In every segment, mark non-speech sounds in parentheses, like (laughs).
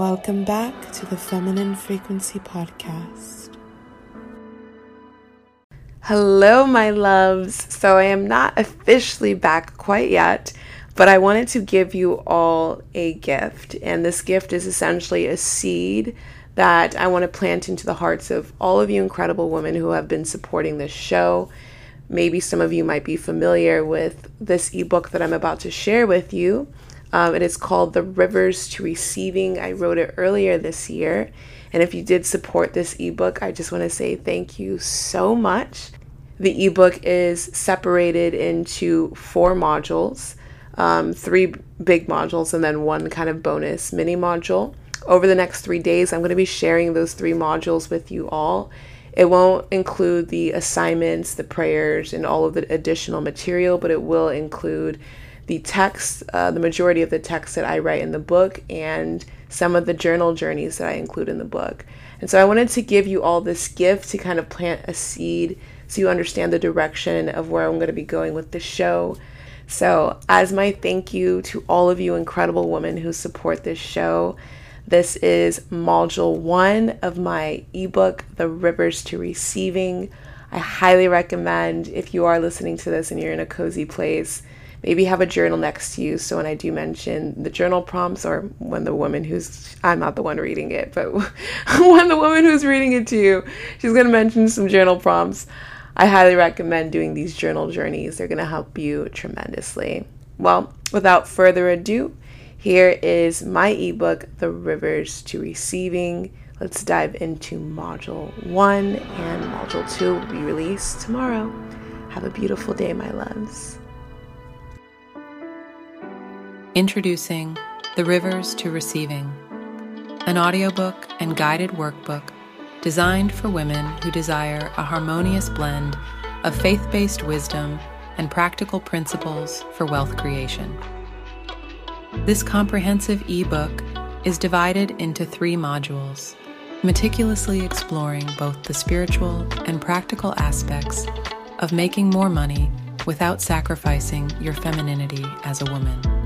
Welcome back to the Feminine Frequency Podcast. Hello, my loves. So, I am not officially back quite yet, but I wanted to give you all a gift. And this gift is essentially a seed that I want to plant into the hearts of all of you incredible women who have been supporting this show. Maybe some of you might be familiar with this ebook that I'm about to share with you. Um, it is called The Rivers to Receiving. I wrote it earlier this year. And if you did support this ebook, I just want to say thank you so much. The ebook is separated into four modules um, three big modules and then one kind of bonus mini module. Over the next three days, I'm going to be sharing those three modules with you all. It won't include the assignments, the prayers, and all of the additional material, but it will include the text, uh, the majority of the text that I write in the book, and some of the journal journeys that I include in the book. And so I wanted to give you all this gift to kind of plant a seed so you understand the direction of where I'm going to be going with the show. So, as my thank you to all of you incredible women who support this show, this is module one of my ebook, The Rivers to Receiving. I highly recommend if you are listening to this and you're in a cozy place maybe have a journal next to you so when I do mention the journal prompts or when the woman who's I'm not the one reading it, but (laughs) when the woman who's reading it to you, she's going to mention some journal prompts. I highly recommend doing these journal journeys. They're going to help you tremendously. Well, without further ado, here is my ebook, The Rivers to Receiving. Let's dive into module one, and module two will be released tomorrow. Have a beautiful day, my loves. Introducing The Rivers to Receiving, an audiobook and guided workbook designed for women who desire a harmonious blend of faith based wisdom and practical principles for wealth creation. This comprehensive ebook is divided into three modules, meticulously exploring both the spiritual and practical aspects of making more money without sacrificing your femininity as a woman.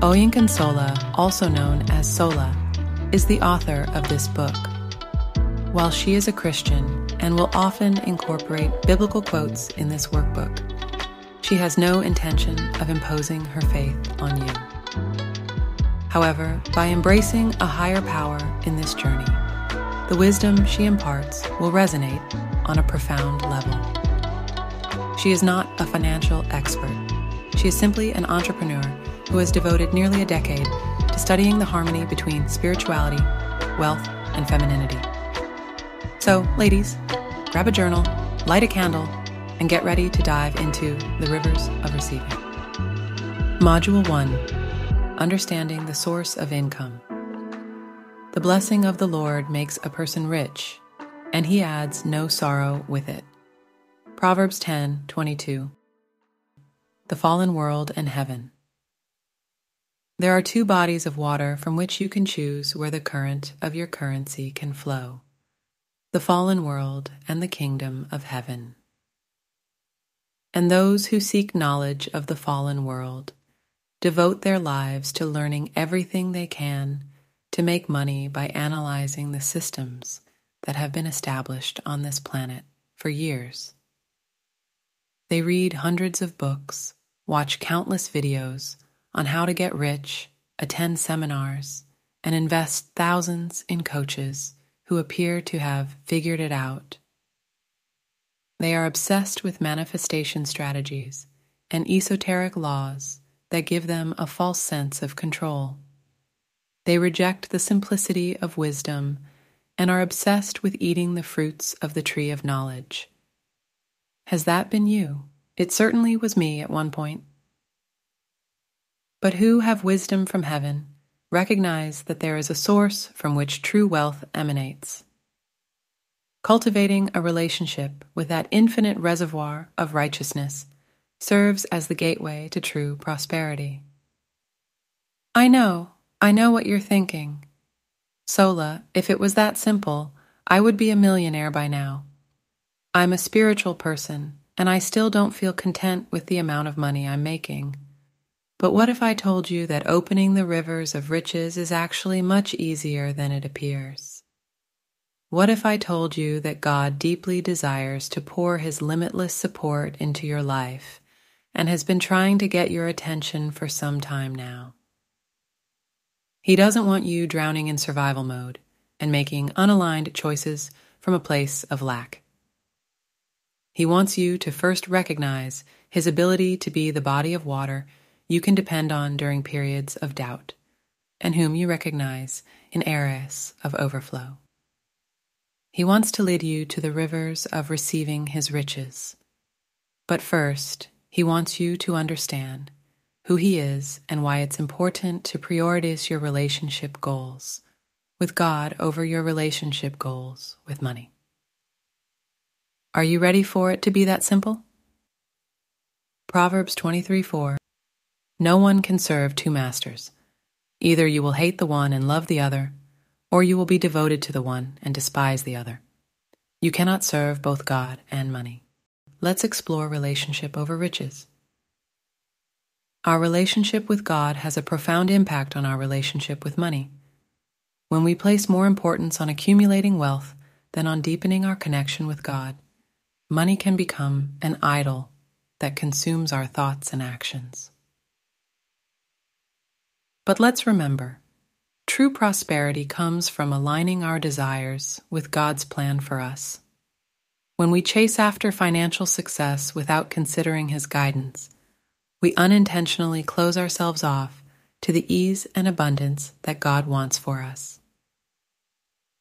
Oyinkansola, also known as Sola, is the author of this book. While she is a Christian and will often incorporate biblical quotes in this workbook, she has no intention of imposing her faith on you. However, by embracing a higher power in this journey, the wisdom she imparts will resonate on a profound level. She is not a financial expert. She is simply an entrepreneur who has devoted nearly a decade to studying the harmony between spirituality, wealth, and femininity. So, ladies, grab a journal, light a candle, and get ready to dive into the rivers of receiving. Module 1 Understanding the Source of Income. The blessing of the Lord makes a person rich, and he adds no sorrow with it. Proverbs 10 22. The fallen world and heaven. There are two bodies of water from which you can choose where the current of your currency can flow the fallen world and the kingdom of heaven. And those who seek knowledge of the fallen world devote their lives to learning everything they can to make money by analyzing the systems that have been established on this planet for years. They read hundreds of books, watch countless videos, on how to get rich, attend seminars, and invest thousands in coaches who appear to have figured it out. They are obsessed with manifestation strategies and esoteric laws that give them a false sense of control. They reject the simplicity of wisdom and are obsessed with eating the fruits of the tree of knowledge. Has that been you? It certainly was me at one point but who have wisdom from heaven recognize that there is a source from which true wealth emanates. Cultivating a relationship with that infinite reservoir of righteousness serves as the gateway to true prosperity. I know, I know what you're thinking. Sola, if it was that simple, I would be a millionaire by now. I'm a spiritual person, and I still don't feel content with the amount of money I'm making. But what if I told you that opening the rivers of riches is actually much easier than it appears? What if I told you that God deeply desires to pour his limitless support into your life and has been trying to get your attention for some time now? He doesn't want you drowning in survival mode and making unaligned choices from a place of lack. He wants you to first recognize his ability to be the body of water you can depend on during periods of doubt, and whom you recognize in eras of overflow. He wants to lead you to the rivers of receiving his riches. But first, he wants you to understand who he is and why it's important to prioritize your relationship goals with God over your relationship goals with money. Are you ready for it to be that simple? Proverbs 23 4 no one can serve two masters. Either you will hate the one and love the other, or you will be devoted to the one and despise the other. You cannot serve both God and money. Let's explore relationship over riches. Our relationship with God has a profound impact on our relationship with money. When we place more importance on accumulating wealth than on deepening our connection with God, money can become an idol that consumes our thoughts and actions. But let's remember true prosperity comes from aligning our desires with God's plan for us. When we chase after financial success without considering His guidance, we unintentionally close ourselves off to the ease and abundance that God wants for us.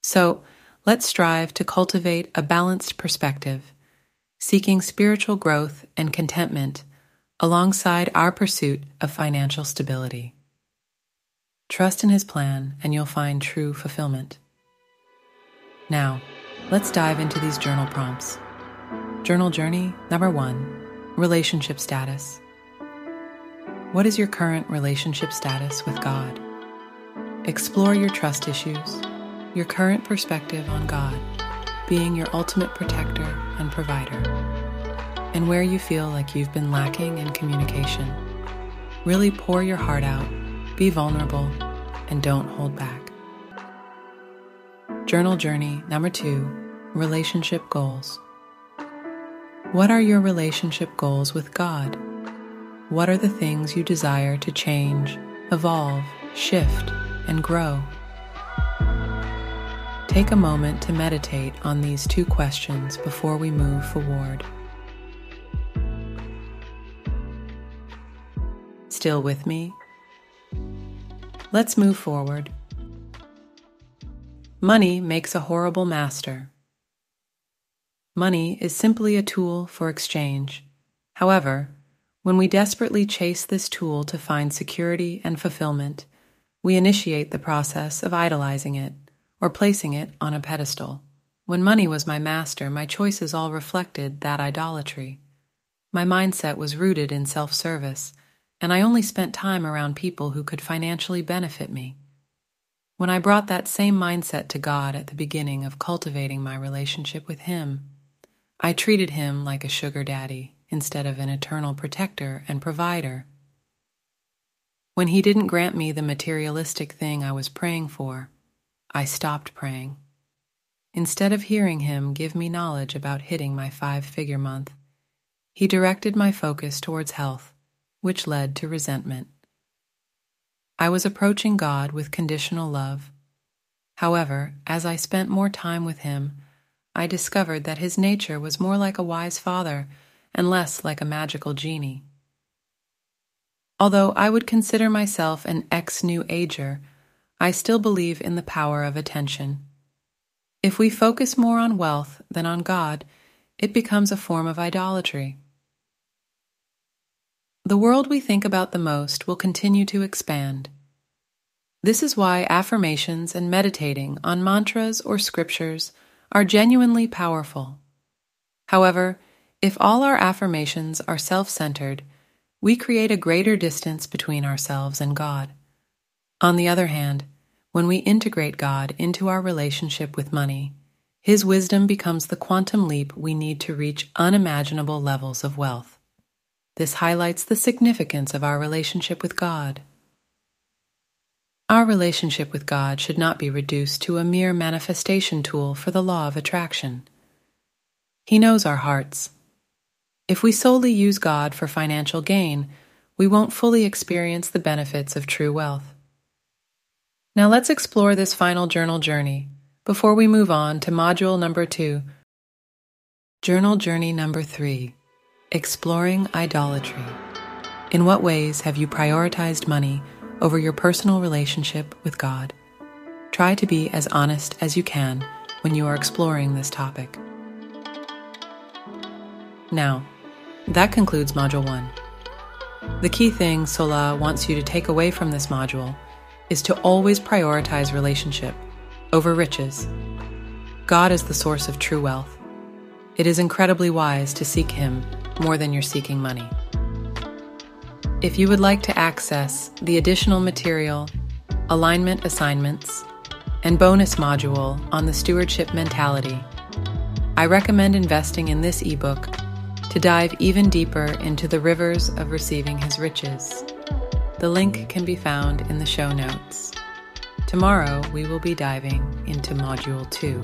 So, let's strive to cultivate a balanced perspective, seeking spiritual growth and contentment alongside our pursuit of financial stability. Trust in His plan, and you'll find true fulfillment. Now, let's dive into these journal prompts. Journal journey number one relationship status. What is your current relationship status with God? Explore your trust issues, your current perspective on God being your ultimate protector and provider, and where you feel like you've been lacking in communication. Really pour your heart out be vulnerable and don't hold back. Journal journey number two relationship goals. What are your relationship goals with God? What are the things you desire to change, evolve, shift, and grow? Take a moment to meditate on these two questions before we move forward. Still with me? Let's move forward. Money makes a horrible master. Money is simply a tool for exchange. However, when we desperately chase this tool to find security and fulfillment, we initiate the process of idolizing it or placing it on a pedestal. When money was my master, my choices all reflected that idolatry. My mindset was rooted in self service and I only spent time around people who could financially benefit me. When I brought that same mindset to God at the beginning of cultivating my relationship with Him, I treated Him like a sugar daddy instead of an eternal protector and provider. When He didn't grant me the materialistic thing I was praying for, I stopped praying. Instead of hearing Him give me knowledge about hitting my five figure month, He directed my focus towards health which led to resentment. I was approaching God with conditional love. However, as I spent more time with Him, I discovered that His nature was more like a wise father and less like a magical genie. Although I would consider myself an ex New Ager, I still believe in the power of attention. If we focus more on wealth than on God, it becomes a form of idolatry. The world we think about the most will continue to expand. This is why affirmations and meditating on mantras or scriptures are genuinely powerful. However, if all our affirmations are self centered, we create a greater distance between ourselves and God. On the other hand, when we integrate God into our relationship with money, His wisdom becomes the quantum leap we need to reach unimaginable levels of wealth. This highlights the significance of our relationship with God. Our relationship with God should not be reduced to a mere manifestation tool for the law of attraction. He knows our hearts. If we solely use God for financial gain, we won't fully experience the benefits of true wealth. Now let's explore this final journal journey before we move on to module number two. Journal journey number three Exploring idolatry. In what ways have you prioritized money over your personal relationship with God? Try to be as honest as you can when you are exploring this topic. Now, that concludes Module 1. The key thing Sola wants you to take away from this module is to always prioritize relationship over riches. God is the source of true wealth. It is incredibly wise to seek Him more than you're seeking money. If you would like to access the additional material, alignment assignments, and bonus module on the stewardship mentality, I recommend investing in this ebook to dive even deeper into the rivers of receiving his riches. The link can be found in the show notes. Tomorrow, we will be diving into Module 2.